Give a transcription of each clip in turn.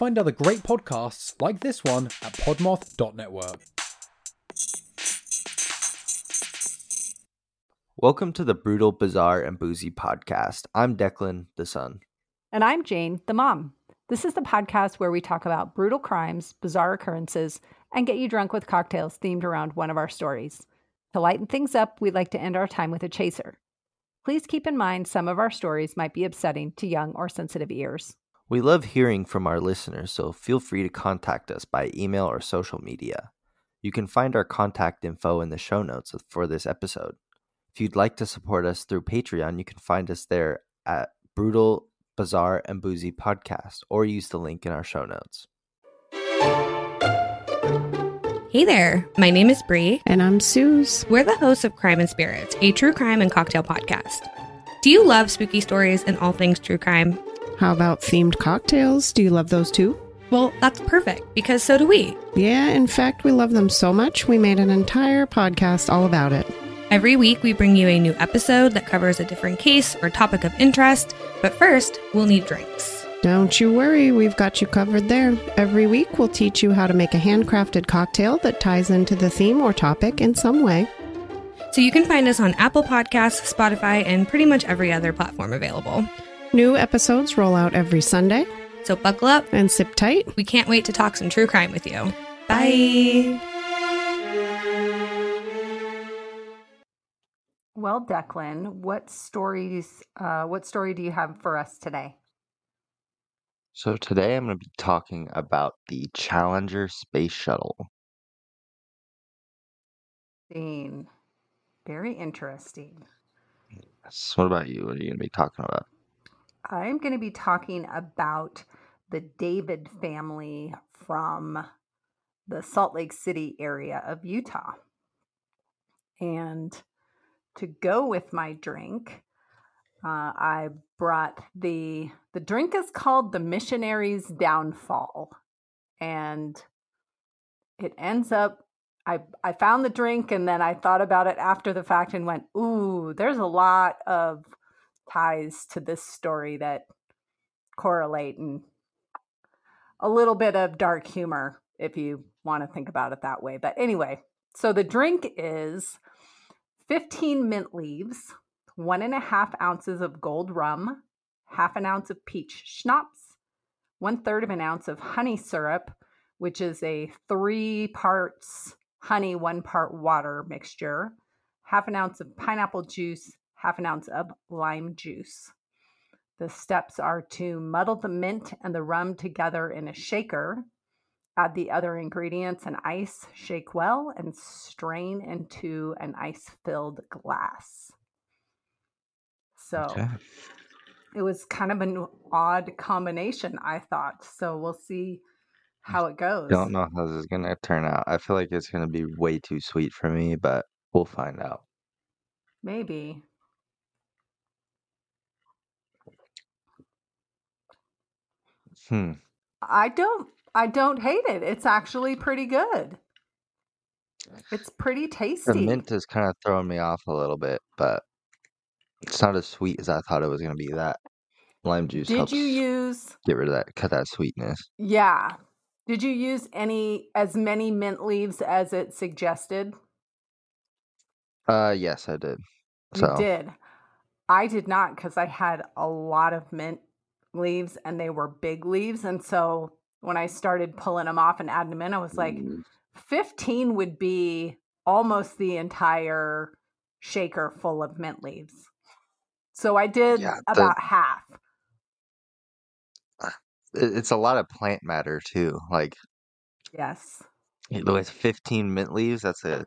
Find other great podcasts like this one at podmoth.network. Welcome to the Brutal, Bizarre, and Boozy podcast. I'm Deklan, the son. And I'm Jane, the mom. This is the podcast where we talk about brutal crimes, bizarre occurrences, and get you drunk with cocktails themed around one of our stories. To lighten things up, we'd like to end our time with a chaser. Please keep in mind some of our stories might be upsetting to young or sensitive ears. We love hearing from our listeners, so feel free to contact us by email or social media. You can find our contact info in the show notes for this episode. If you'd like to support us through Patreon, you can find us there at Brutal, Bizarre, and Boozy Podcast, or use the link in our show notes. Hey there, my name is Bree. And I'm Suze. We're the hosts of Crime and Spirits, a true crime and cocktail podcast. Do you love spooky stories and all things true crime? How about themed cocktails? Do you love those too? Well, that's perfect because so do we. Yeah, in fact, we love them so much we made an entire podcast all about it. Every week, we bring you a new episode that covers a different case or topic of interest. But first, we'll need drinks. Don't you worry, we've got you covered there. Every week, we'll teach you how to make a handcrafted cocktail that ties into the theme or topic in some way. So you can find us on Apple Podcasts, Spotify, and pretty much every other platform available. New episodes roll out every Sunday. So buckle up and sip tight. We can't wait to talk some true crime with you. Bye. Well, Deklan, what stories? Uh, what story do you have for us today? So, today I'm going to be talking about the Challenger Space Shuttle. Dean, very interesting. Yes. What about you? What are you going to be talking about? I'm going to be talking about the David family from the Salt Lake City area of Utah. And to go with my drink, uh, I brought the the drink is called the Missionary's Downfall, and it ends up. I I found the drink and then I thought about it after the fact and went, "Ooh, there's a lot of ties to this story that correlate and a little bit of dark humor if you want to think about it that way. But anyway, so the drink is 15 mint leaves, one and a half ounces of gold rum, half an ounce of peach schnapps, one third of an ounce of honey syrup, which is a three parts honey, one part water mixture, half an ounce of pineapple juice, half an ounce of lime juice. The steps are to muddle the mint and the rum together in a shaker, add the other ingredients and ice, shake well, and strain into an ice filled glass. So okay. it was kind of an odd combination, I thought. So we'll see how it goes. I don't know how this is going to turn out. I feel like it's going to be way too sweet for me, but we'll find out. Maybe. Hmm. I don't I don't hate it. It's actually pretty good. It's pretty tasty. The mint is kind of throwing me off a little bit, but it's not as sweet as I thought it was going to be. That lime juice. Did you use get rid of that? Cut that sweetness. Yeah. Did you use any as many mint leaves as it suggested? Uh, yes, I did. So. You did. I did not because I had a lot of mint leaves and they were big leaves. And so when I started pulling them off and adding them in, I was like, mm. 15 would be almost the entire shaker full of mint leaves. So I did yeah, about half. It's a lot of plant matter too. Like, yes, with 15 mint leaves, that's a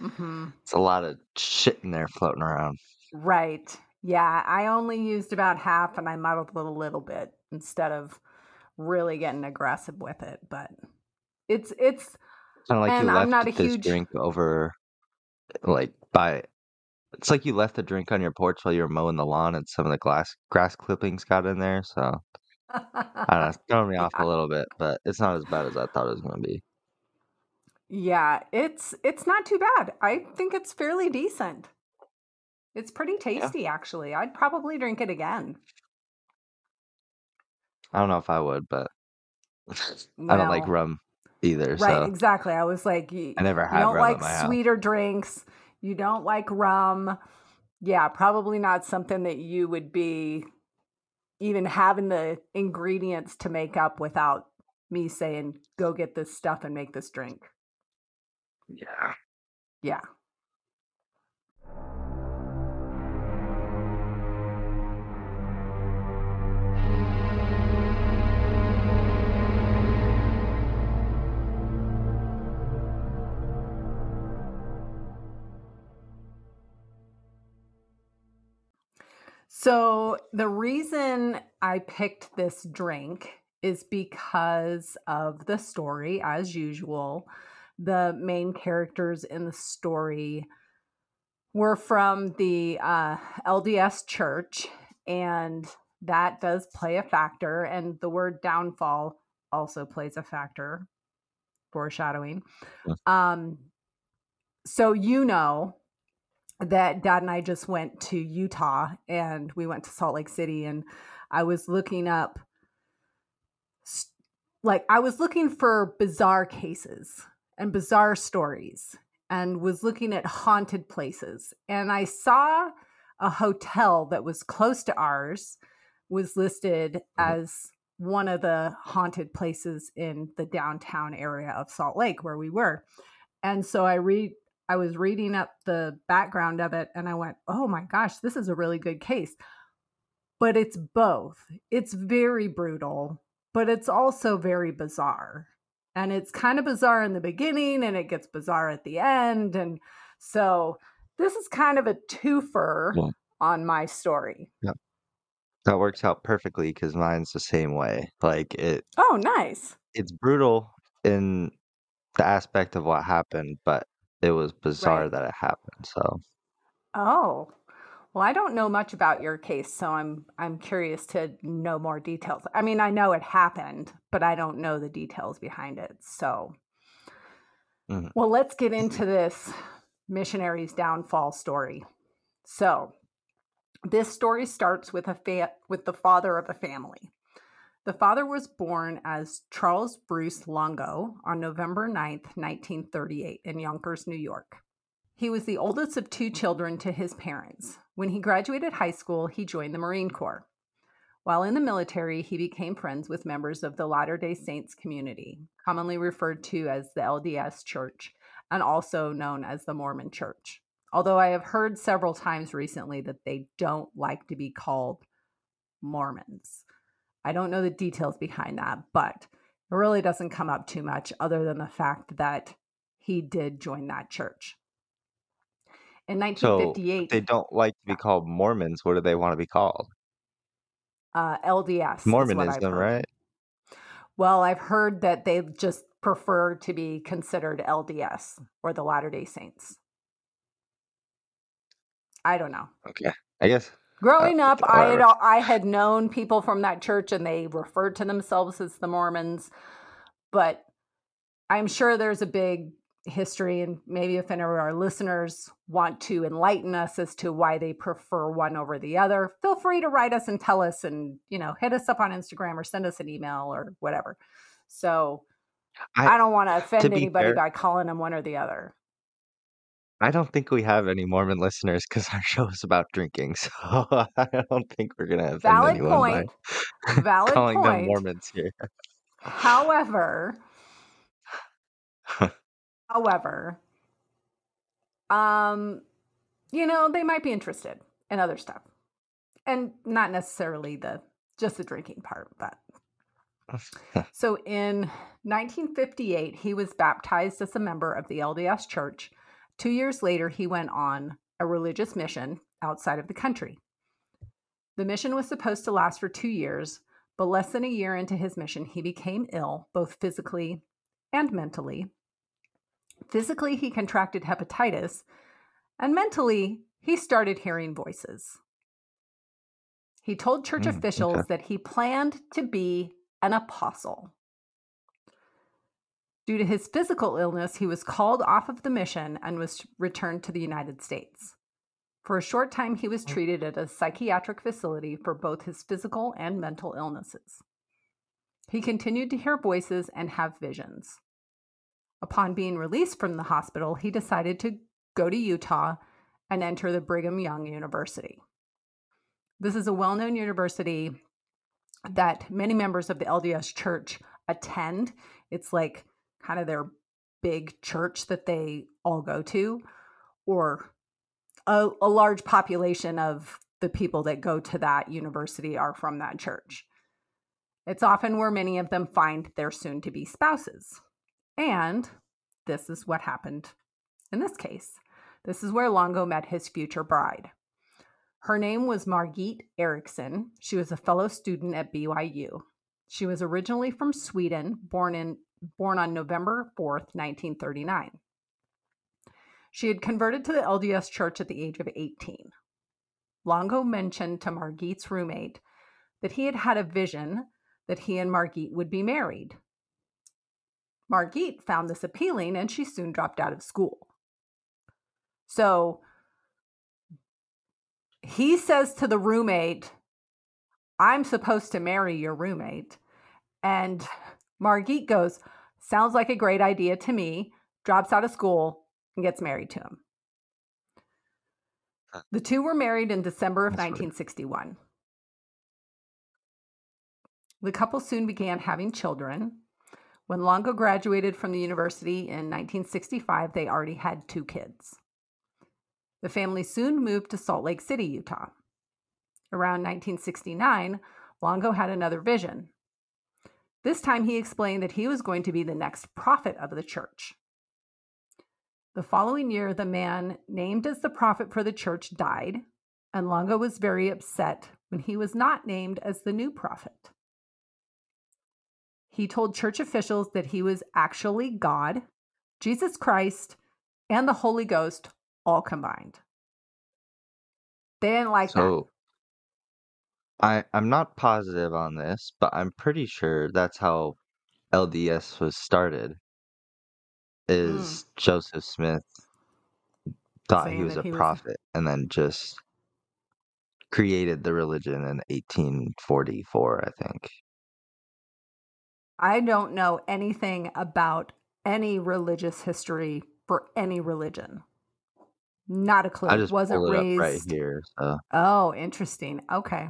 mm-hmm. it's a lot of shit in there floating around. Right. Yeah, I only used about half and I muddled it a little bit instead of really getting aggressive with it. But it's it's kind of like you left I'm not a huge drink over like by it's like you left the drink on your porch while you were mowing the lawn and some of the glass grass clippings got in there. So I don't know, it's throwing me off a little bit, but it's not as bad as I thought it was gonna be. Yeah, it's it's not too bad. I think it's fairly decent. It's pretty tasty, yeah. actually. I'd probably drink it again. I don't know if I would, but I don't like rum either. Right, So exactly. I was like, you, I never you have don't rum like my house. sweeter drinks. You don't like rum. Yeah, probably not something that you would be even having the ingredients to make up without me saying, go get this stuff and make this drink. Yeah. Yeah. So, the reason I picked this drink is because of the story, as usual. The main characters in the story were from the uh, LDS church, and that does play a factor. And the word downfall also plays a factor, foreshadowing. Um, so, you know, that dad and I just went to Utah and we went to Salt Lake City and I was looking up like I was looking for bizarre cases and bizarre stories and was looking at haunted places and I saw a hotel that was close to ours was listed mm-hmm. as one of the haunted places in the downtown area of Salt Lake where we were. And so I read I was reading up the background of it and I went, oh my gosh, this is a really good case. But it's both. It's very brutal, but it's also very bizarre. And it's kind of bizarre in the beginning and it gets bizarre at the end. And so this is kind of a twofer Yeah. on my story. Yeah. That works out perfectly because mine's the same way. Like it Oh, nice. it's brutal in the aspect of what happened, but it was bizarre Right. that it happened. So Oh. Well, I don't know much about your case, so I'm I'm curious to know more details. I mean, I know it happened, but I don't know the details behind it. So, Mhm. well, let's get into this missionary's downfall story. So, this story starts with a fa- with the father of a family. The father was born as Charles Bruce Longo on November 9th, 1938 in Yonkers, New York. He was the oldest of two children to his parents. When he graduated high school, he joined the Marine Corps. While in the military, he became friends with members of the Latter day Saints community, commonly referred to as the LDS Church and also known as the Mormon Church. Although I have heard several times recently that they don't like to be called Mormons. I don't know the details behind that, but it really doesn't come up too much other than the fact that he did join that church. In 1958, if they don't like to be called Mormons, what do they want to be called? uh, LDS. is what I've Mormonism, right? Well, I've heard that they just prefer to be considered LDS or the Latter day Saints. I don't know. Okay. I guess Growing up, I had. I had known people from that church and they referred to themselves as the Mormons, but I'm sure there's a big history, and maybe if any of our listeners want to enlighten us as to why they prefer one over the other, feel free to write us and tell us, and you know, hit us up on Instagram or send us an email or whatever. So I, I don't want to offend anybody fair- by calling them one or the other. I don't think we have any Mormon listeners because our show is about drinking. So I don't think we're gonna have Valid anyone point. Valid calling them. Mormons here. However, however, um, you know, they might be interested in other stuff. And not necessarily the just the drinking part, but so in 1958, he was baptized as a member of the LDS Church. Two years later, he went on a religious mission outside of the country. The mission was supposed to last for two years, but less than a year into his mission, he became ill, both physically and mentally. Physically, he contracted hepatitis, and mentally, he started hearing voices. He told church Mm, officials okay. that he planned to be an apostle. Due to his physical illness, he was called off of the mission and was returned to the United States. For a short time, he was oh. treated at a psychiatric facility for both his physical and mental illnesses. He continued to hear voices and have visions. Upon being released from the hospital, he decided to go to Utah and enter the Brigham Young University. This is a well known university that many members of the LDS church attend. It's like kind of their big church that they all go to, or a, a large population of the people that go to that university are from that church. It's often where many of them find their soon to be spouses. And this is what happened in this case. This is where Longo met his future bride. Her name was Margit Erickson. She was a fellow student at BYU. She was originally from Sweden, born in born on November 4th, 1939. She had converted to the LDS church at the age of 18. Longo mentioned to Margit's roommate that he had had a vision that he and Margit would be married. Margit found this appealing and she soon dropped out of school. So he says to the roommate, I'm supposed to marry your roommate. And Margit goes, Sounds like a great idea to me, drops out of school and gets married to him. The two were married in December of 1961. The couple soon began having children. When Longo graduated from the university in 1965, they already had two kids. The family soon moved to Salt Lake City, Utah. Around 1969, Longo had another vision. This time he explained that he was going to be the next prophet of the church. The following year, the man named as the prophet for the church died, and Longo was very upset when he was not named as the new prophet. He told church officials that he was actually God, Jesus Christ, and the Holy Ghost all combined. They didn't like So I I'm not positive on this, but I'm pretty sure that's how LDS was started. Mm. Is Joseph Smith thought he Saying was that a he was- prophet and then just created the religion in 1844, I think. I don't know anything about any religious history for any religion. Not a clue. I just Wasn't pulled it raised. up right here, so Oh, interesting. Okay.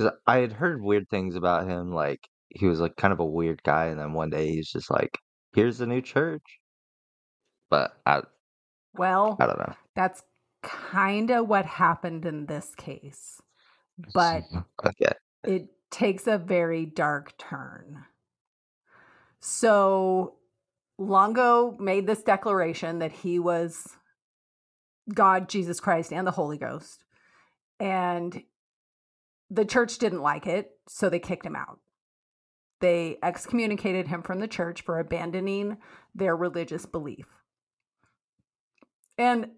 Because I had heard weird things about him, like he was like kind of a weird guy, and then one day he's just like, "Here's the new church," but I Well, I don't know. that's kind of what happened in this case. But okay, it takes a very dark turn. So Longo made this declaration that he was God, Jesus Christ, and the Holy Ghost. And the church didn't like it, so they kicked him out. They excommunicated him from the church for abandoning their religious belief. And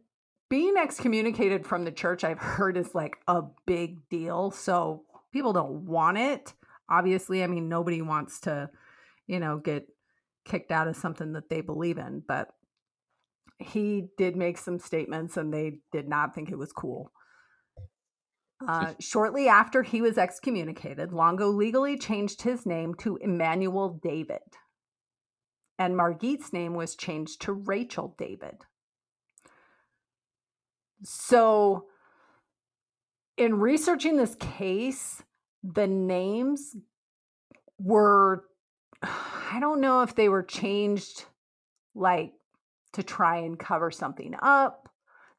being excommunicated from the church, I've heard, is like a big deal. So people don't want it. Obviously, I mean, nobody wants to, you know, get kicked out of something that they believe in. But he did make some statements and they did not think it was cool. Uh, shortly after he was excommunicated, Longo legally changed his name to Immanuel David. And Margit's name was changed to Rachel David. So, in researching this case, the names were, I don't know if they were changed like to try and cover something up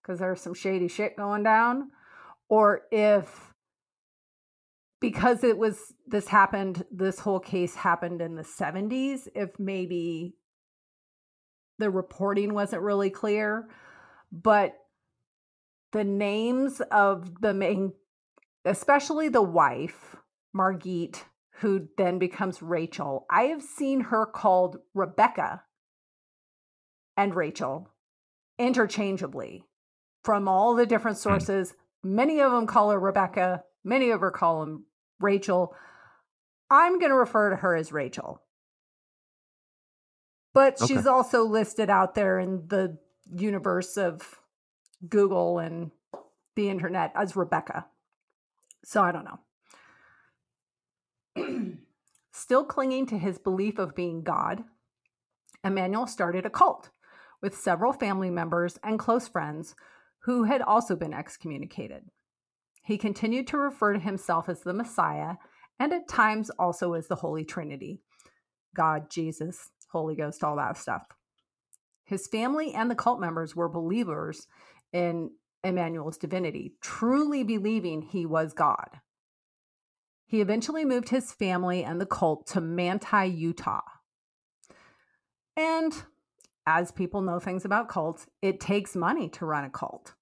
because there's some shady shit going down, or if because it was this happened, this whole case happened in the 70s, if maybe the reporting wasn't really clear. But the names of the main, especially the wife, Margit, who then becomes Rachel, I have seen her called Rebecca and Rachel interchangeably from all the different hmm. sources. Many of them call her Rebecca, many of her call them Rachel. I'm going to refer to her as Rachel. But Okay. she's also listed out there in the universe of Google and the internet as Rebecca. So I don't know. Still clinging to his belief of being God, Immanuel started a cult with several family members and close friends who had also been excommunicated. He continued to refer to himself as the Messiah and at times also as the Holy Trinity God, Jesus, Holy Ghost, all that stuff. His family and the cult members were believers in Immanuel's divinity, truly believing he was God. He eventually moved his family and the cult to Manti, Utah. And as people know things about cults, it takes money to run a cult.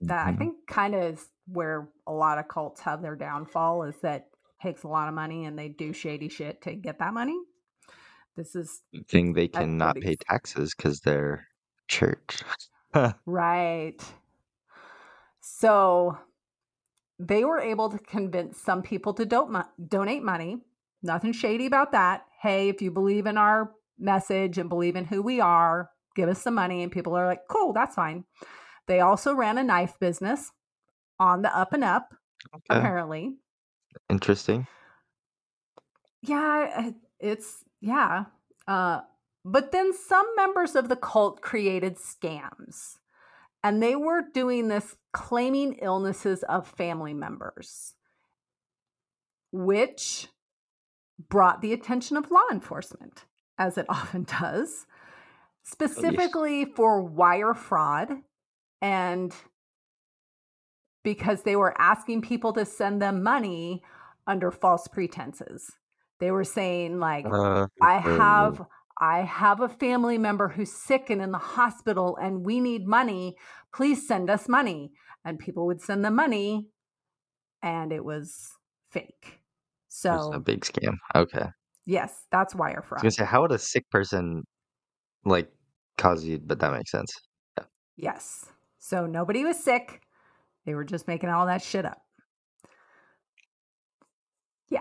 That I Mhm. think kind of is where a lot of cults have their downfall is that it takes a lot of money and they do shady shit to get that money. This is thing they cannot pay taxes because they're church. Right. So they were able to convince some people to do- donate money. Nothing shady about that. Hey, if you believe in our message and believe in who we are, give us some money. And people are like, cool, that's fine. They also ran a knife business on the up and up, Okay. apparently. Interesting. Yeah, it's, yeah. Uh, but then some members of the cult created scams. And they were doing this claiming illnesses of family members, which brought the attention of law enforcement, as it often does, specifically for wire fraud and because they were asking people to send them money under false pretenses. They were saying, like, Uh, I uh, have I have a family member who's sick and in the hospital and we need money. Please send us money. And people would send them money and it was fake. It's a big scam. Okay. I yes, that's wire was gonna fraud. say, how would a sick person like cause you? But that makes sense. Yeah. Yes. So nobody was sick. They were just making all that shit up. Yeah.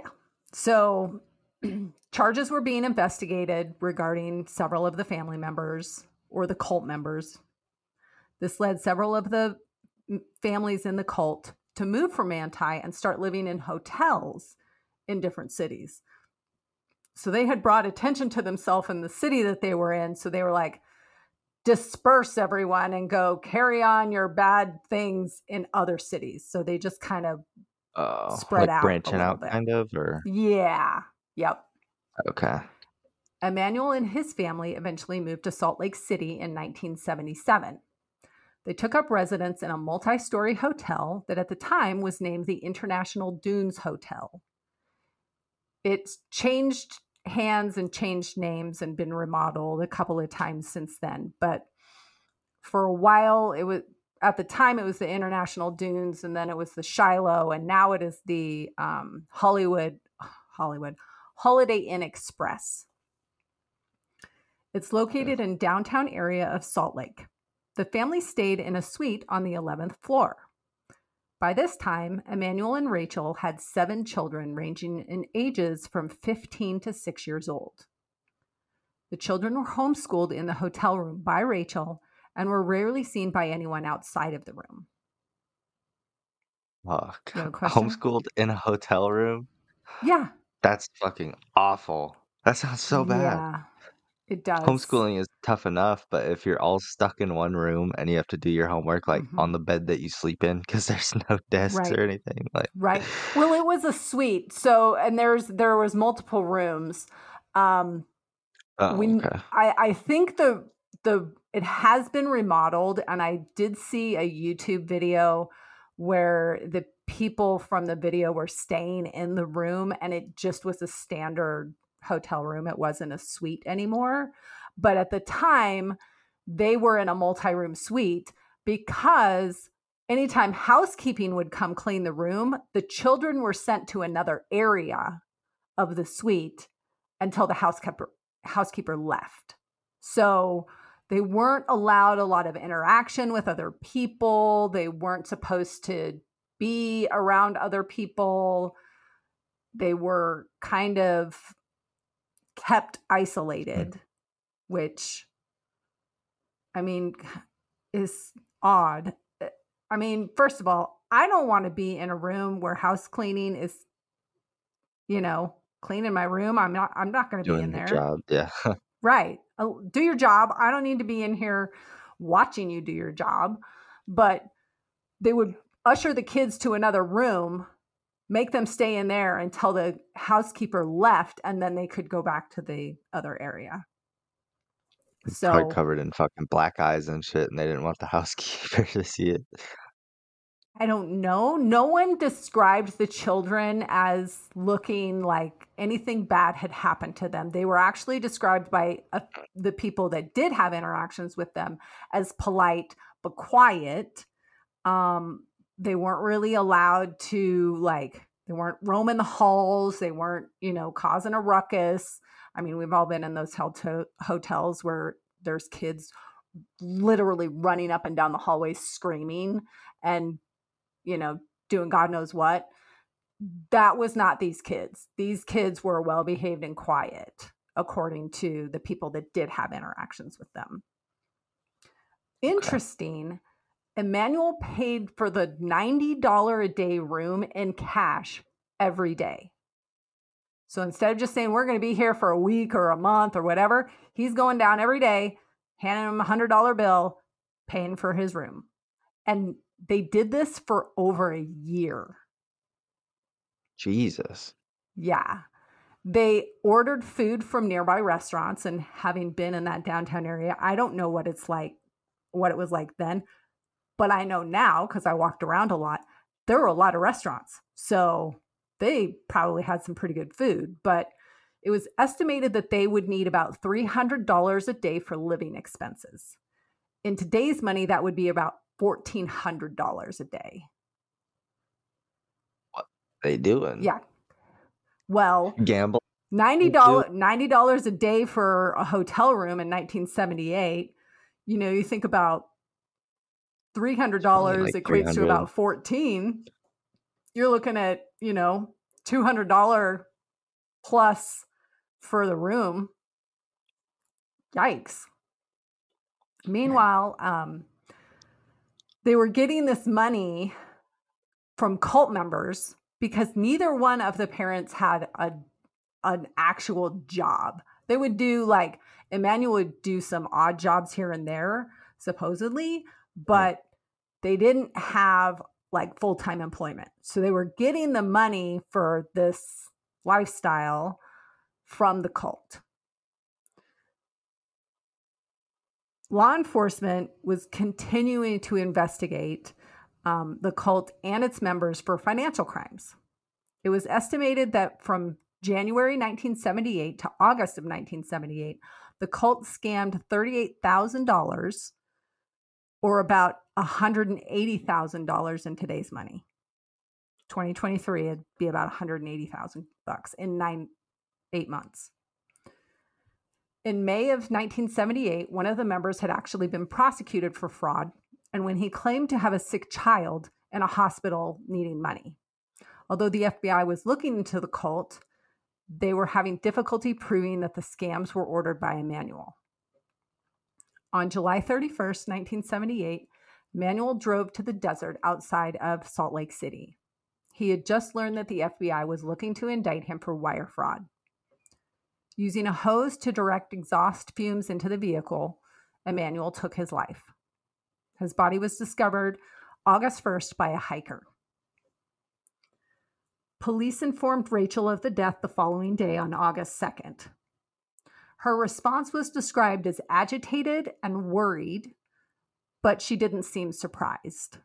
So charges were being investigated regarding several of the family members or the cult members. This led several of the families in the cult to move from Manti and start living in hotels in different cities. So they had brought attention to themselves in the city that they were in. So they were like, disperse everyone and go carry on your bad things in other cities. So they just kind of, Oh, Spread like out branching out, bit. kind of, or yeah, yep. okay. Immanuel and his family eventually moved to Salt Lake City in 1977. They took up residence in a multi story hotel that at the time was named the International Dunes Hotel. It's changed hands and changed names and been remodeled a couple of times since then. But for a while, it was at the time it was the International Dunes, and then it was the Shiloh, and now it is the um, Hollywood Hollywood Holiday Inn Express. It's located in downtown area of Salt Lake. The family stayed in a suite on the 11th floor. By this time, Immanuel and Rachel had seven children ranging in ages from 15 to 6 years old. The children were homeschooled in the hotel room by Rachel and were rarely seen by anyone outside of the room. You have a God. question? homeschooled in a hotel room. Yeah. That's fucking awful. That sounds so bad. Yeah, it does. Homeschooling is tough enough, but if you're all stuck in one room and you have to do your homework like Mhm. on the bed that you sleep in because there's no desks Right. or anything, like Right. Well, it was a suite. So, and there's there was multiple rooms. Um oh, we okay. I I think the the it has been remodeled and I did see a YouTube video where the people from the video were staying in the room and it just was a standard hotel room. It wasn't a suite anymore. But at the time, they were in a multi-room suite because anytime housekeeping would come clean the room, the children were sent to another area of the suite until the housekeeper housekeeper left. So they weren't allowed a lot of interaction with other people. They weren't supposed to be around other people. They were kind of kept isolated, which I mean is odd. Uh, I mean, first of all, I don't want to be in a room where house cleaning is, you know, cleaning my room. I'm not I'm not going to be in the there. job. Yeah. Right. Uh, Do your job. I don't need to be in here watching you do your job. But they would usher the kids to another room, make them stay in there until the housekeeper left, and then they could go back to the other area. So Probably covered in fucking black eyes and shit, and they didn't want the housekeeper to see it. I don't know. No one described the children as looking like anything bad had happened to them. They were actually described by uh, the people that did have interactions with them as polite but quiet. Um, they weren't really allowed to like. They weren't roaming the halls. They weren't, you know, causing a ruckus. I mean, we've all been in those hotel hotels where there's kids literally running up and down the hallways screaming and you know, doing God knows what. That was not these kids. These kids were well behaved and quiet, according to the people that did have interactions with them. Interesting. Immanuel paid for the $90 a day room in cash every day. So instead of just saying, we're going to be here for a week or a month or whatever, he's going down every day, handing him a $100 bill, paying for his room. And they did this for over a year. Jesus. Yeah. They ordered food from nearby restaurants and having been in that downtown area, I don't know what it's like, what it was like then, but I know now because I walked around a lot, there were a lot of restaurants. So they probably had some pretty good food, but it was estimated that they would need about $300 a day for living expenses. In today's money, that would be about $1,400 a day. What they doing? Yeah. Well, Gamble. Ninety dollars ninety dollars a day for a hotel room in 1978. You know, you think about three hundred dollars like equates to about fourteen. You're looking at you know two hundred dollar plus for the room. Yikes! Meanwhile, um, they were getting this money from cult members because neither one of the parents had a an actual job. They would do like Immanuel would do some odd jobs here and there, supposedly, but they didn't have like full time employment. So they were getting the money for this lifestyle from the cult. Law enforcement was continuing to investigate um, the cult and its members for financial crimes. It was estimated that from January 1978 to August of 1978, the cult scammed $38,000 or about $180,000 in today's money. 2023 it'd be about 180,000 bucks in 9 8 months. In May of 1978, one of the members had actually been prosecuted for fraud and when he claimed to have a sick child in a hospital needing money. Although the FBI was looking into the cult, they were having difficulty proving that the scams were ordered by Immanuel. On July 31st, 1978, Manuel drove to the desert outside of Salt Lake City. He had just learned that the FBI was looking to indict him for wire fraud. Using a hose to direct exhaust fumes into the vehicle, Immanuel took his life. His body was discovered August 1st by a hiker. Police informed Rachel of the death the following day on August 2nd. Her response was described as agitated and worried, but she didn't seem surprised.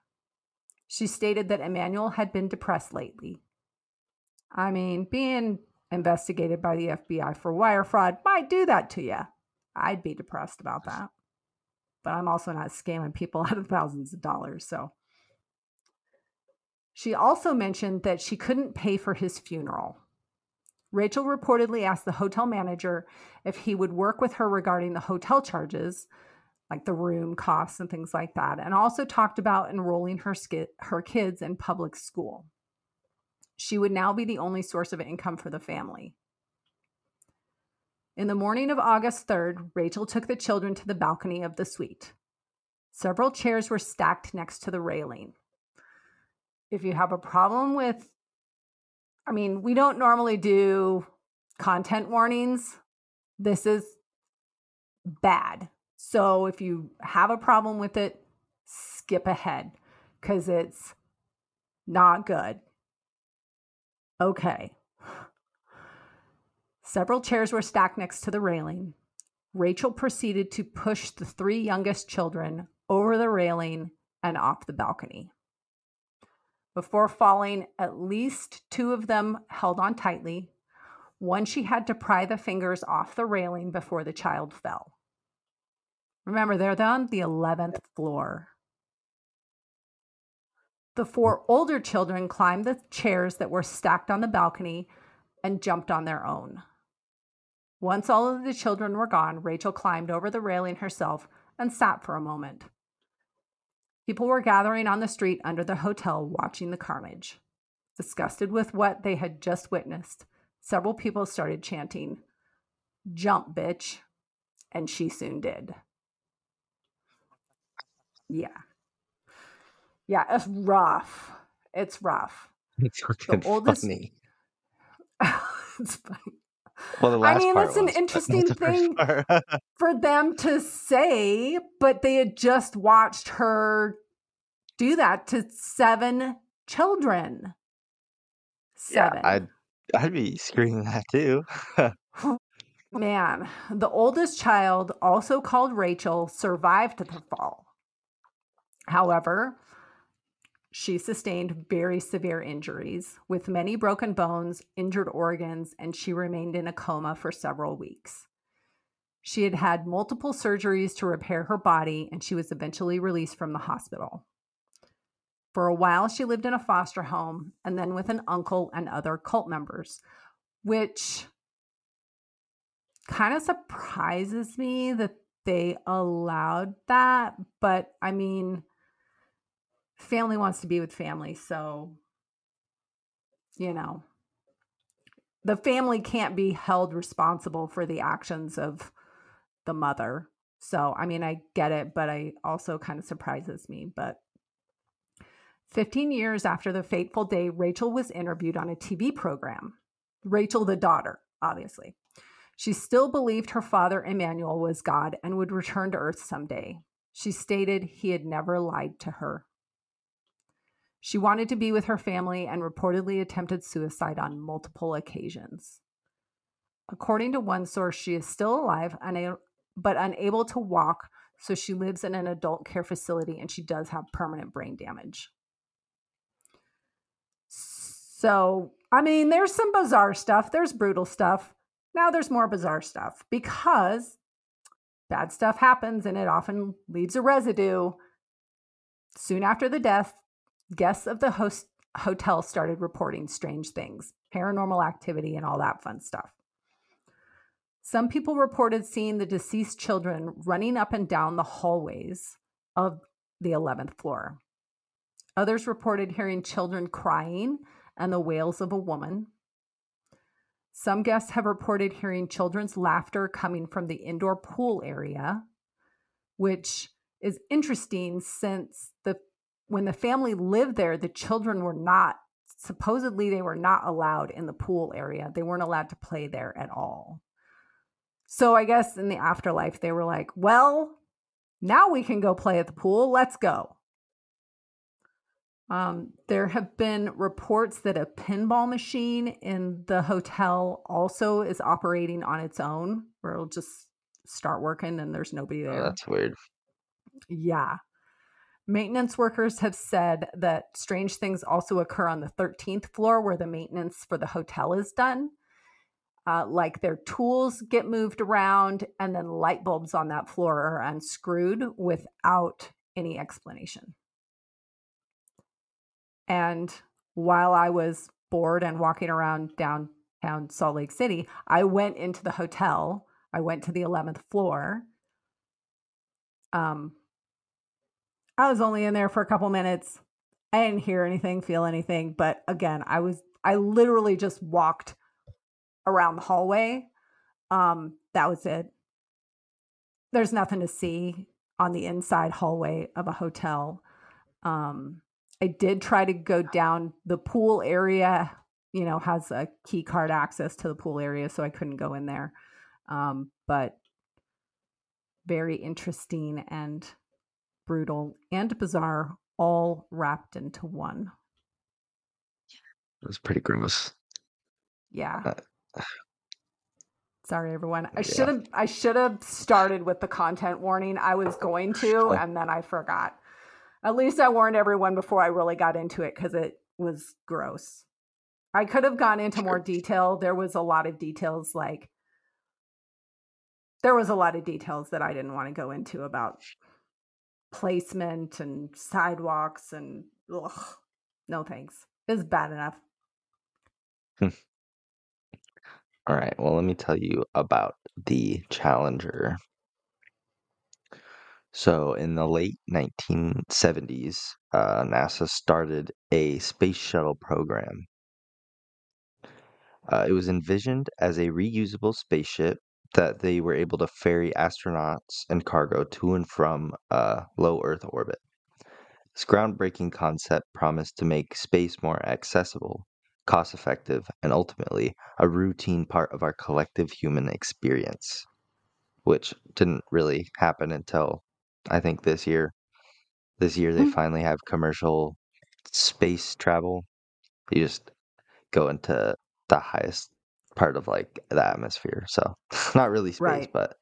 She stated that Immanuel had been depressed lately. I mean, being investigated by the FBI for wire fraud might do that to you. I'd be depressed about that. But I'm also not scamming people out of thousands of dollars, so. She also mentioned that she couldn't pay for his funeral. Rachel reportedly asked the hotel manager if he would work with her regarding the hotel charges, like the room costs and things like that, and also talked about enrolling her, ski- her kids in public school. She would now be the only source of income for the family. In the morning of August 3rd, Rachel took the children to the balcony of the suite. Several chairs were stacked next to the railing. If you have a problem with, I mean, we don't normally do content warnings. This is bad. So if you have a problem with it, skip ahead because it's not good. Okay. Several chairs were stacked next to the railing. Rachel proceeded to push the three youngest children over the railing and off the balcony. Before falling, at least two of them held on tightly. One she had to pry the fingers off the railing before the child fell. Remember, they're on the 11th floor. The four older children climbed the chairs that were stacked on the balcony and jumped on their own. Once all of the children were gone, Rachel climbed over the railing herself and sat for a moment. People were gathering on the street under the hotel watching the carnage. Disgusted with what they had just witnessed, several people started chanting, Jump, bitch. And she soon did. Yeah. Yeah, it's rough. It's rough. It's fucking oldest- funny. it's funny. Well, the I mean, it's an was, interesting thing. for them to say, but they had just watched her do that to seven children. yeah, Seven. I'd I'd be screaming that too. Oh, man, the oldest child, also called Rachel, survived the fall. However, she sustained very severe injuries with many broken bones, injured organs, and she remained in a coma for several weeks. She had had multiple surgeries to repair her body, and she was eventually released from the hospital. For a while, she lived in a foster home and then with an uncle and other cult members, which kind of surprises me that they allowed that. But I mean, family wants to be with family. So, you know, the family can't be held responsible for the actions of the mother. So, I mean, I get it, but I also kind of surprises me. But 15 years after the fateful day, Rachel was interviewed on a TV program. Rachel, the daughter, obviously. She still believed her father, Immanuel, was God and would return to earth someday. She stated he had never lied to her. She wanted to be with her family and reportedly attempted suicide on multiple occasions. According to one source, she is still alive, but unable to walk, so she lives in an adult care facility and she does have permanent brain damage. So, I mean, there's some bizarre stuff, there's brutal stuff. Now there's more bizarre stuff because bad stuff happens and it often leaves a residue. Soon after the death, guests of the host hotel started reporting strange things, paranormal activity, and all that fun stuff. Some people reported seeing the deceased children running up and down the hallways of the 11th floor. Others reported hearing children crying and the wails of a woman. Some guests have reported hearing children's laughter coming from the indoor pool area, which is interesting since the when the family lived there, the children were not supposedly they were not allowed in the pool area. They weren't allowed to play there at all. So I guess in the afterlife they were like, "Well, now we can go play at the pool. Let's go." Um, there have been reports that a pinball machine in the hotel also is operating on its own, where it'll just start working and there's nobody Oh, there. that's weird. Yeah. Maintenance workers have said that strange things also occur on the 13th floor where the maintenance for the hotel is done. Uh, like their tools get moved around and then light bulbs on that floor are unscrewed without any explanation. And while I was bored and walking around downtown Salt Lake City, I went into the hotel. I went to the 11th floor. Um, I was only in there for a couple minutes. I didn't hear anything, feel anything, but again, I was I literally just walked around the hallway. Um, that was it. There's nothing to see on the inside hallway of a hotel. Um, I did try to go down the pool area you know, has a key card access to the pool area, so I couldn't go in there. Um, but very interesting and brutal and bizarre, all wrapped into one. It was pretty gross. Yeah. Uh, Sorry, everyone. I Yeah. should have I should have started with the content warning. I was going to, Oh. and then I forgot. At least I warned everyone before I really got into it because it was gross. I could have gone into more detail. There was a lot of details, like there was a lot of details that I didn't want to go into about placement and sidewalks and ugh, no thanks. It's bad enough. All right. Well, let me tell you about the Challenger. So, in the late 1970s, uh, NASA started a space shuttle program. Uh, it was envisioned as a reusable spaceship that they were able to ferry astronauts and cargo to and from uh, low Earth orbit. This groundbreaking concept promised to make space more accessible, cost effective, and ultimately a routine part of our collective human experience, which didn't really happen until I think this year. This year, they Hmm. finally have commercial space travel. You just go into the highest part of like the atmosphere. So, not really space, Right. but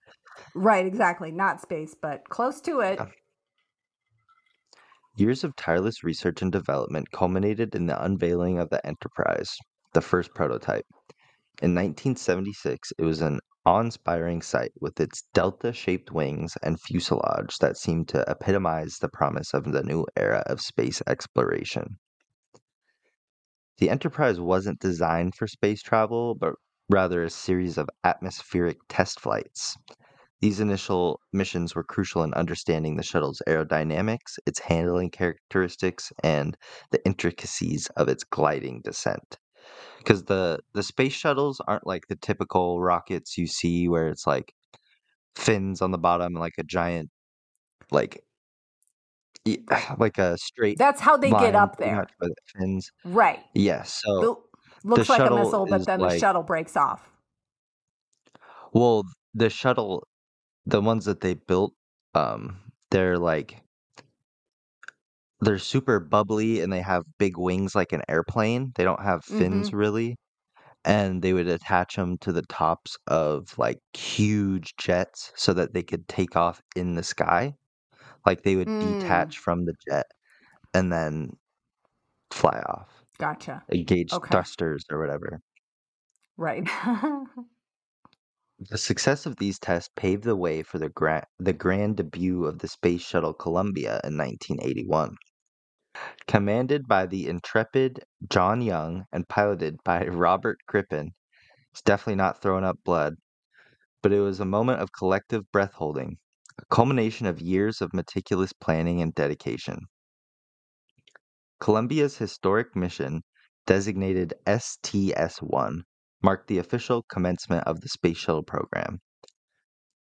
Right, exactly. Not space, but close to it. Yeah. Years of tireless research and development culminated in the unveiling of the Enterprise, the first prototype. In 1976, it was an awe inspiring sight with its delta shaped wings and fuselage that seemed to epitomize the promise of the new era of space exploration. The Enterprise wasn't designed for space travel, but rather a series of atmospheric test flights. These initial missions were crucial in understanding the shuttle's aerodynamics, its handling characteristics, and the intricacies of its gliding descent. Because the, the space shuttles aren't like the typical rockets you see where it's like fins on the bottom and like a giant, like, like a straight That's how they get up there. fins. Right. Yes. so The- looks like a missile, but then the shuttle breaks off. Well, the shuttle, the ones that they built, um, they're like they're super bubbly and they have big wings like an airplane. They don't have fins really, and they would attach them to the tops of like huge jets so that they could take off in the sky. Like they would Mm. detach from the jet and then fly off. Gotcha. Engage Okay. thrusters or whatever. Right. The success of these tests paved the way for the, gra- the grand debut of the Space Shuttle Columbia in 1981. Commanded by the intrepid John Young and piloted by Robert Crippen, it's definitely not throwing up blood, but it was a moment of collective breath holding, a culmination of years of meticulous planning and dedication. Columbia's historic mission, designated STS 1, marked the official commencement of the Space Shuttle program.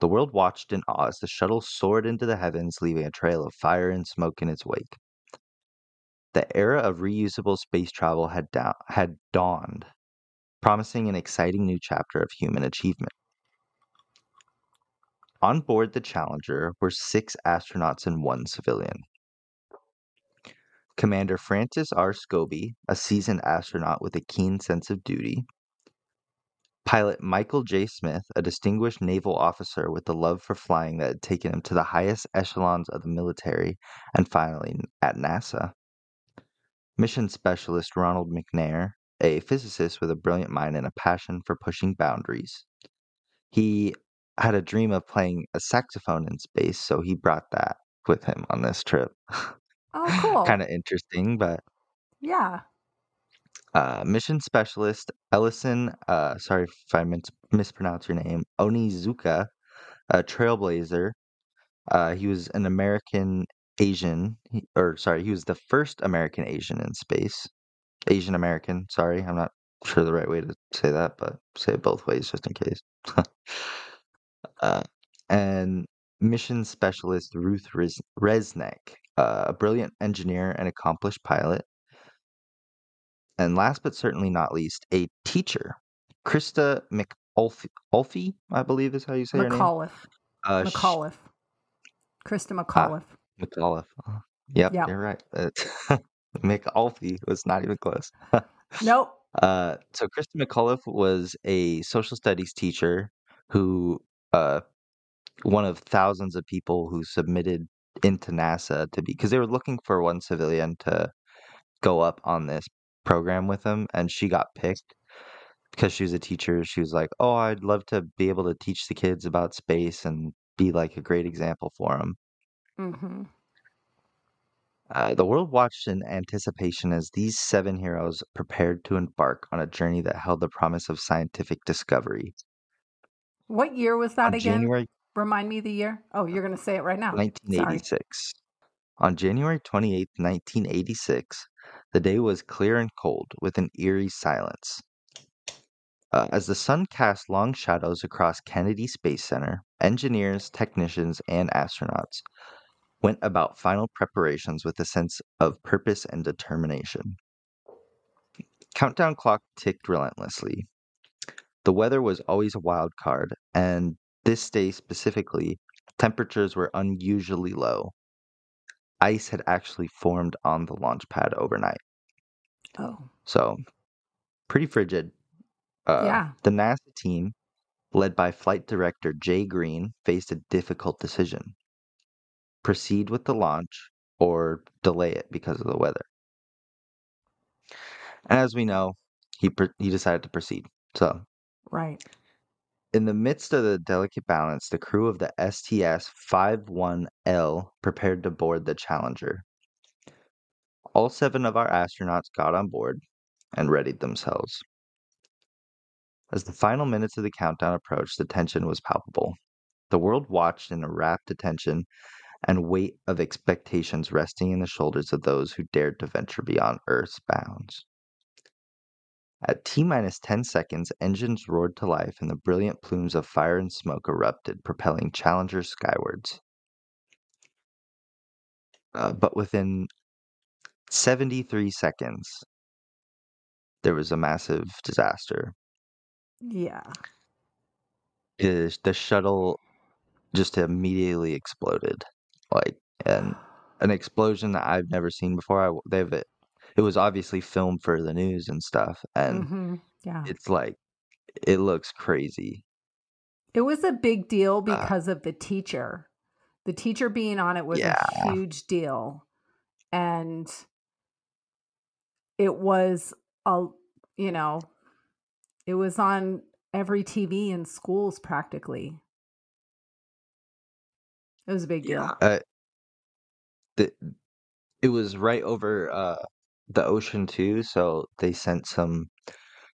The world watched in awe as the shuttle soared into the heavens, leaving a trail of fire and smoke in its wake. The era of reusable space travel had, da- had dawned, promising an exciting new chapter of human achievement. On board the Challenger were six astronauts and one civilian. Commander Francis R. Scobee, a seasoned astronaut with a keen sense of duty. Pilot Michael J. Smith, a distinguished naval officer with a love for flying that had taken him to the highest echelons of the military and finally at NASA. Mission specialist Ronald McNair, a physicist with a brilliant mind and a passion for pushing boundaries. He had a dream of playing a saxophone in space, so he brought that with him on this trip. oh, cool. kind of interesting, but Yeah. uh, mission specialist Ellison, uh, sorry if I mis- mispronounce your name, Onizuka, a trailblazer. Uh, he was an American Asian, he- or sorry, he was the first American Asian in space. Asian American, sorry, I'm not sure the right way to say that, but say it both ways just in case. uh, and mission specialist Ruth Res- Resnik, a brilliant engineer and accomplished pilot. and last but certainly not least, a teacher, Christa McAuliffe, I believe is how you say her name. McAuliffe. Uh, sh- McAuliffe. Christa McAuliffe. McAuliffe. Uh, Yep, Yep. you're right. It's McAuliffe was not even close. nope. Uh, so Christa McAuliffe was a social studies teacher who, uh, one of thousands of people who submitted into NASA to be because they were looking for one civilian to go up on this program with them, and she got picked because she was a teacher. She was like, "Oh, I'd love to be able to teach the kids about space and be like a great example for them." Mm-hmm. Uh, the world watched in anticipation as these seven heroes prepared to embark on a journey that held the promise of scientific discovery. What year was that On again? January Remind me the year. Oh, you're going to say it right now. Sorry. 1986. On January 28, 1986, the day was clear and cold with an eerie silence. Uh, as the sun cast long shadows across Kennedy Space Center, engineers, technicians, and astronauts went about final preparations with a sense of purpose and determination. Countdown clock ticked relentlessly. The weather was always a wild card, and this day specifically, temperatures were unusually low. Ice had actually formed on the launch pad overnight, Oh, so pretty frigid. Uh, Yeah. The NASA team, led by Flight Director Jay Greene, faced a difficult decision proceed with the launch or delay it because of the weather. And as we know, he, he decided to proceed. So, right. In the midst of the delicate balance, the crew of the STS 51L prepared to board the Challenger. All seven of our astronauts got on board and readied themselves. As the final minutes of the countdown approached, the tension was palpable. The world watched in a rapt attention and weight of expectations resting in the shoulders of those who dared to venture beyond Earth's bounds. At T minus 10 seconds, engines roared to life and the brilliant plumes of fire and smoke erupted, propelling Challenger skywards. Uh, but within 73 seconds, there was a massive disaster. Yeah. The, the shuttle just immediately exploded. Like, and an explosion that I've never seen before. I, they've, it was obviously filmed for the news and stuff. And hmm Yeah. it's like, it looks crazy. It was a big deal Uh, because of the teacher. The teacher being on it was Yeah. a huge deal. And it was a you know, it was on every TV in schools practically. It was a big deal. Uh, the, it was right over uh, the ocean too, so they sent some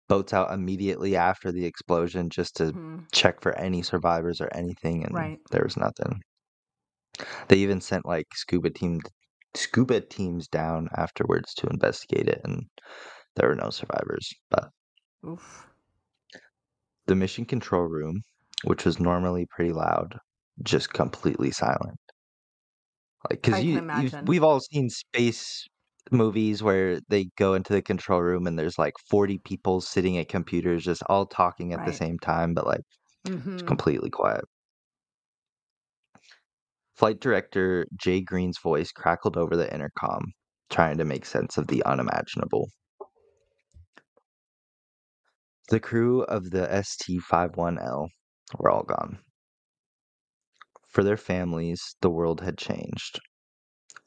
boats out immediately after the explosion just to Mhm. check for any survivors or anything, and Right. there was nothing. They even sent like scuba team scuba teams down afterwards to investigate it, and there were no survivors. But Oof. the mission control room, which was normally pretty loud, just completely silent. Like, because you, you've, we've all seen space movies where they go into the control room and there's like 40 people sitting at computers just all talking at the same time, but like it's hmm completely quiet. Flight director Jay Greene's voice crackled over the intercom, trying to make sense of the unimaginable. The crew of the ST 51L were all gone. For their families, the world had changed.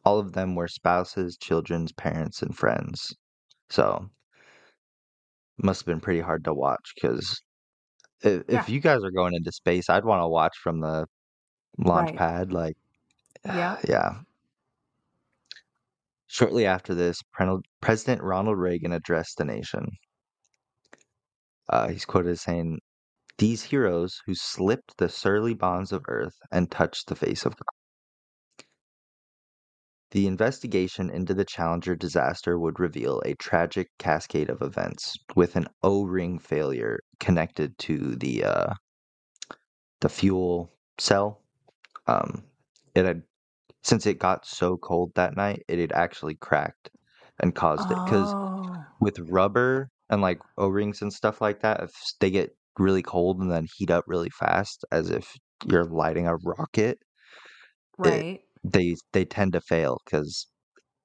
All of them were spouses, children's parents, and friends. So, must have been pretty hard to watch because if, Yeah. if you guys are going into space, I'd want to watch from the launch Right. pad. Like, Yeah. yeah. Shortly after this, President Ronald Reagan addressed the nation. Uh, he's quoted as saying, These heroes who slipped the surly bonds of Earth and touched the face of God. The investigation into the Challenger disaster would reveal a tragic cascade of events, with an O-ring failure connected to the uh, the fuel cell. Um, it had since it got so cold that night, it had actually cracked and caused it because Oh, with rubber and like o-rings and stuff like that if they get really cold and then heat up really fast as if you're lighting a rocket right. They they tend to fail because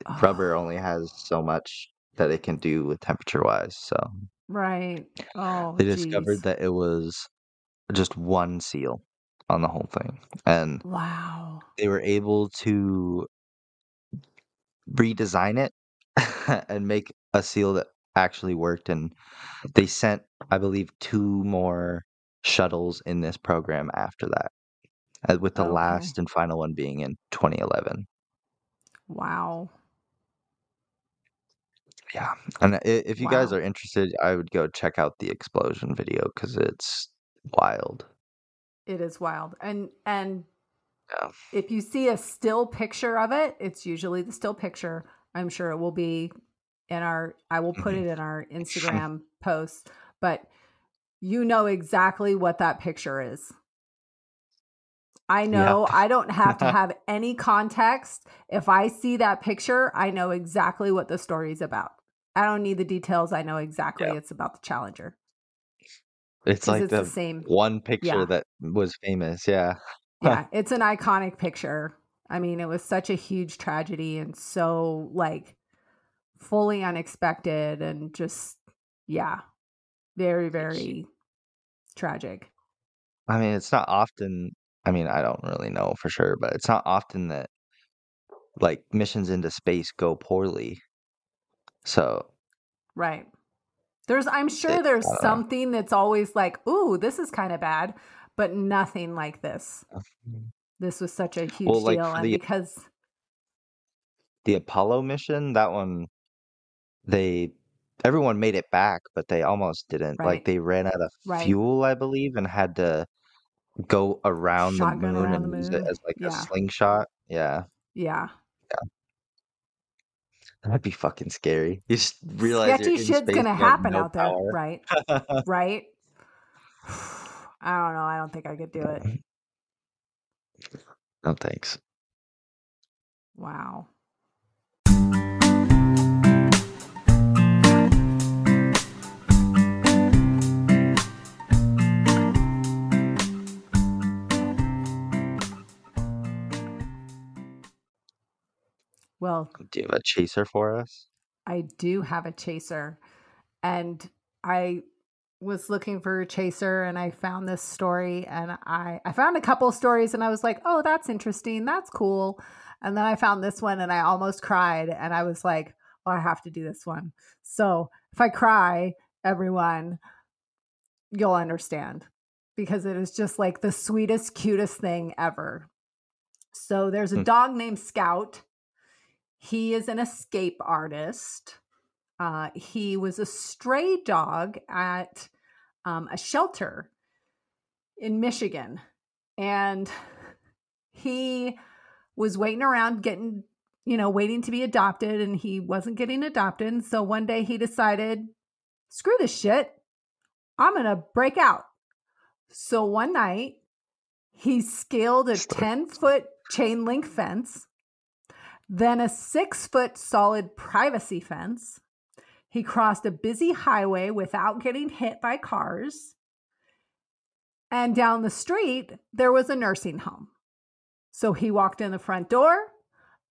ah. rubber Oh, only has so much that it can do with temperature wise so Right. Oh, they geez. discovered that it was just one seal on the whole thing and Wow. they were able to redesign it and make a seal that actually worked and they sent i believe two more shuttles in this program after that with the Okay. last and final one being in 2011 Wow. yeah and if you guys are interested i would go check out the explosion video because it's wild It is wild. And and Yeah. if you see a still picture of it, it's usually the still picture. I'm sure it will be in our I will put Mhm. it in our Instagram post, but you know exactly what that picture is. I know I don't have to have any context. If I see that picture, I know exactly what the story's about. I don't need the details. I know exactly Yeah. it's about the challenger. it's like it's the, the same. one picture Yeah. that was famous yeah yeah, it's an iconic picture. I mean, it was such a huge tragedy and so like fully unexpected and just yeah, very very tragic. i mean it's not often i mean i don't really know for sure but it's not often that like missions into space go poorly so Right. There's I'm sure It- there's don't know. something that's always like, "Ooh, this is kind of bad," but nothing like this. This was such a huge Well, like, deal and the- because the apollo mission that one they everyone made it back but they almost didn't Right. like they ran out of Right. fuel i believe and had to go around the moon around and the use it as like a slingshot yeah yeah. that'd be fucking scary you just realize Sketchy shit's space going to and you have happen no out there, power. right? right? I don't know. I don't think I could do it. no thanks Wow. Well, do you have a chaser for us I do have a chaser. And I was looking for a chaser and I found this story and I I found a couple stories and I was like, "Oh, that's interesting. That's cool." And then I found this one and I almost cried and I was like, "Oh, I have to do this one." So, if I cry, everyone, you'll understand because it is just like the sweetest cutest thing ever. So, there's a Hmm. dog named Scout. He is an escape artist. Uh, he was a stray dog at um, a shelter in Michigan. And he was waiting around getting, you know, waiting to be adopted, and he wasn't getting adopted. And so one day he decided, screw this shit. I'm going to break out. So one night he scaled a 10 foot chain link fence, then a six foot solid privacy fence. He crossed a busy highway without getting hit by cars. And down the street, there was a nursing home. So he walked in the front door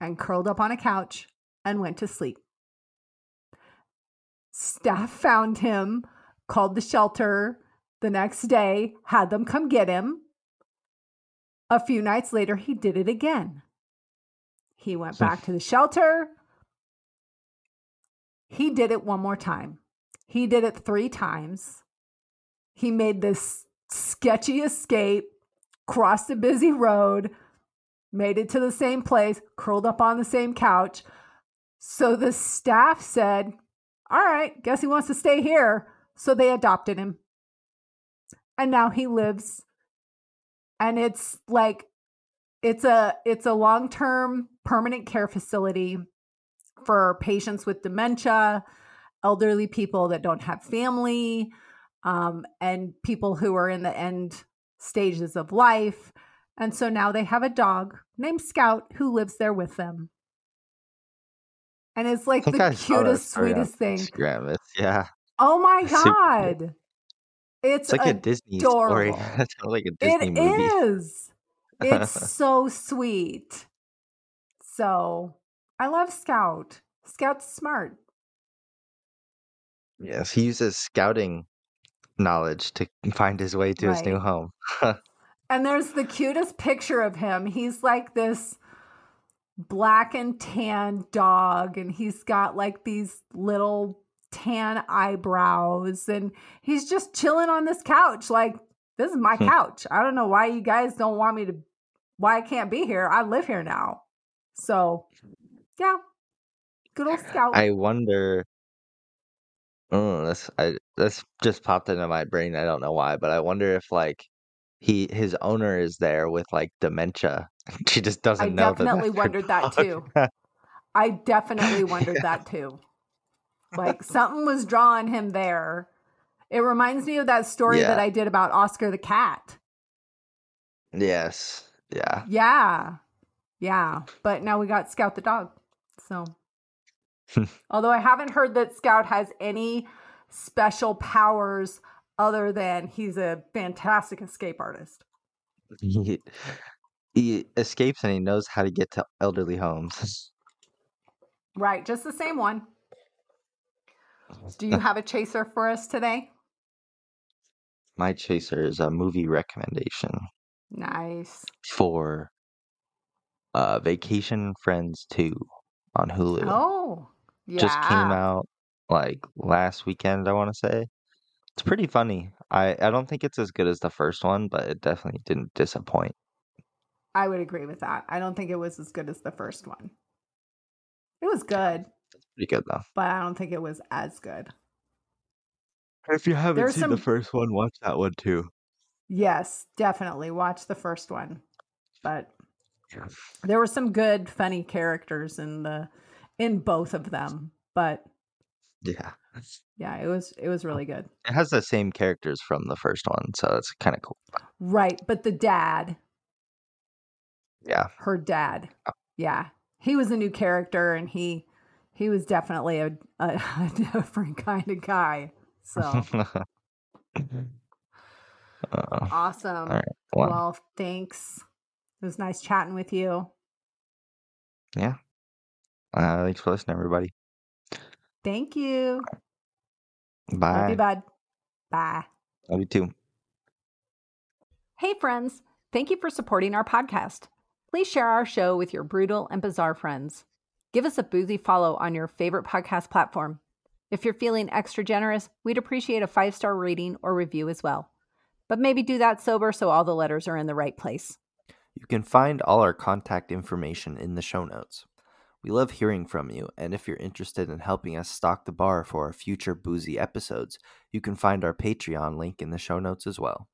and curled up on a couch and went to sleep. Staff found him, called the shelter the next day, had them come get him. A few nights later, he did it again. He went back to the shelter. He did it one more time. He did it three times. He made this sketchy escape, crossed a busy road, made it to the same place, curled up on the same couch. So the staff said, All right, guess he wants to stay here. So they adopted him. And now he lives. And it's like, it's a it's a long-term permanent care facility for patients with dementia, elderly people that don't have family, um, and people who are in the end stages of life. And so now they have a dog named Scout who lives there with them. And it's like the I cutest, sweetest thing. Instagram. It's, yeah, Oh my cute. god. It's, it's like a Disney story. adorable. it's like a Disney It movie. is. It's so sweet. So I love Scout. Scout's smart. Yes, he uses scouting knowledge to find his way to his new home. And there's the cutest picture of him. He's like this black and tan dog, and he's got like these little tan eyebrows, and he's just chilling on this couch. Like, this is my couch. I don't know why you guys don't want me to, why I can't be here. I live here now. So, yeah, good old scout. I wonder. Oh, that's I that's just popped into my brain. I don't know why, but I wonder if like he his owner is there with like dementia. She just doesn't know that definitely that's her wondered that too. I definitely wondered that too. Like something was drawing him there. It reminds me of that story that I did about Oscar the cat. yes. Yeah. Yeah. Yeah. But now we got Scout the dog. So, although I haven't heard that Scout has any special powers other than he's a fantastic escape artist. He, he escapes and he knows how to get to elderly homes. Right. Just the same one. Do you have a chaser for us today? My chaser is a movie recommendation Nice. for uh Vacation Friends 2 on Hulu. Oh, yeah. just came out like last weekend i want to say it's pretty funny i i don't think it's as good as the first one but it definitely didn't disappoint I would agree with that. I don't think it was as good as the first one. It was good, It's pretty good though but I don't think it was as good. if you haven't There's seen some- the first one watch that one too Yes, definitely watch the first one. But there were some good funny characters in the in both of them, but yeah yeah, it was it was really good. it has the same characters from the first one so it's kind of cool Right, but the dad, yeah her dad. Oh. Yeah. He was a new character and he he was definitely a a, a different kind of guy. So, uh, awesome. right, well, Well, thanks. It was nice chatting with you. Yeah. Uh, thanks for listening everybody Thank you. Love bye you, bud. Bye. love you too Hey, friends. Thank you for supporting our podcast. Please share our show with your brutal and bizarre friends. Give us a boozy follow on your favorite podcast platform. If you're feeling extra generous, we'd appreciate a five star rating or review as well. But maybe do that sober so all the letters are in the right place. You can find all our contact information in the show notes. We love hearing from you, and if you're interested in helping us stock the bar for our future boozy episodes, you can find our Patreon link in the show notes as well.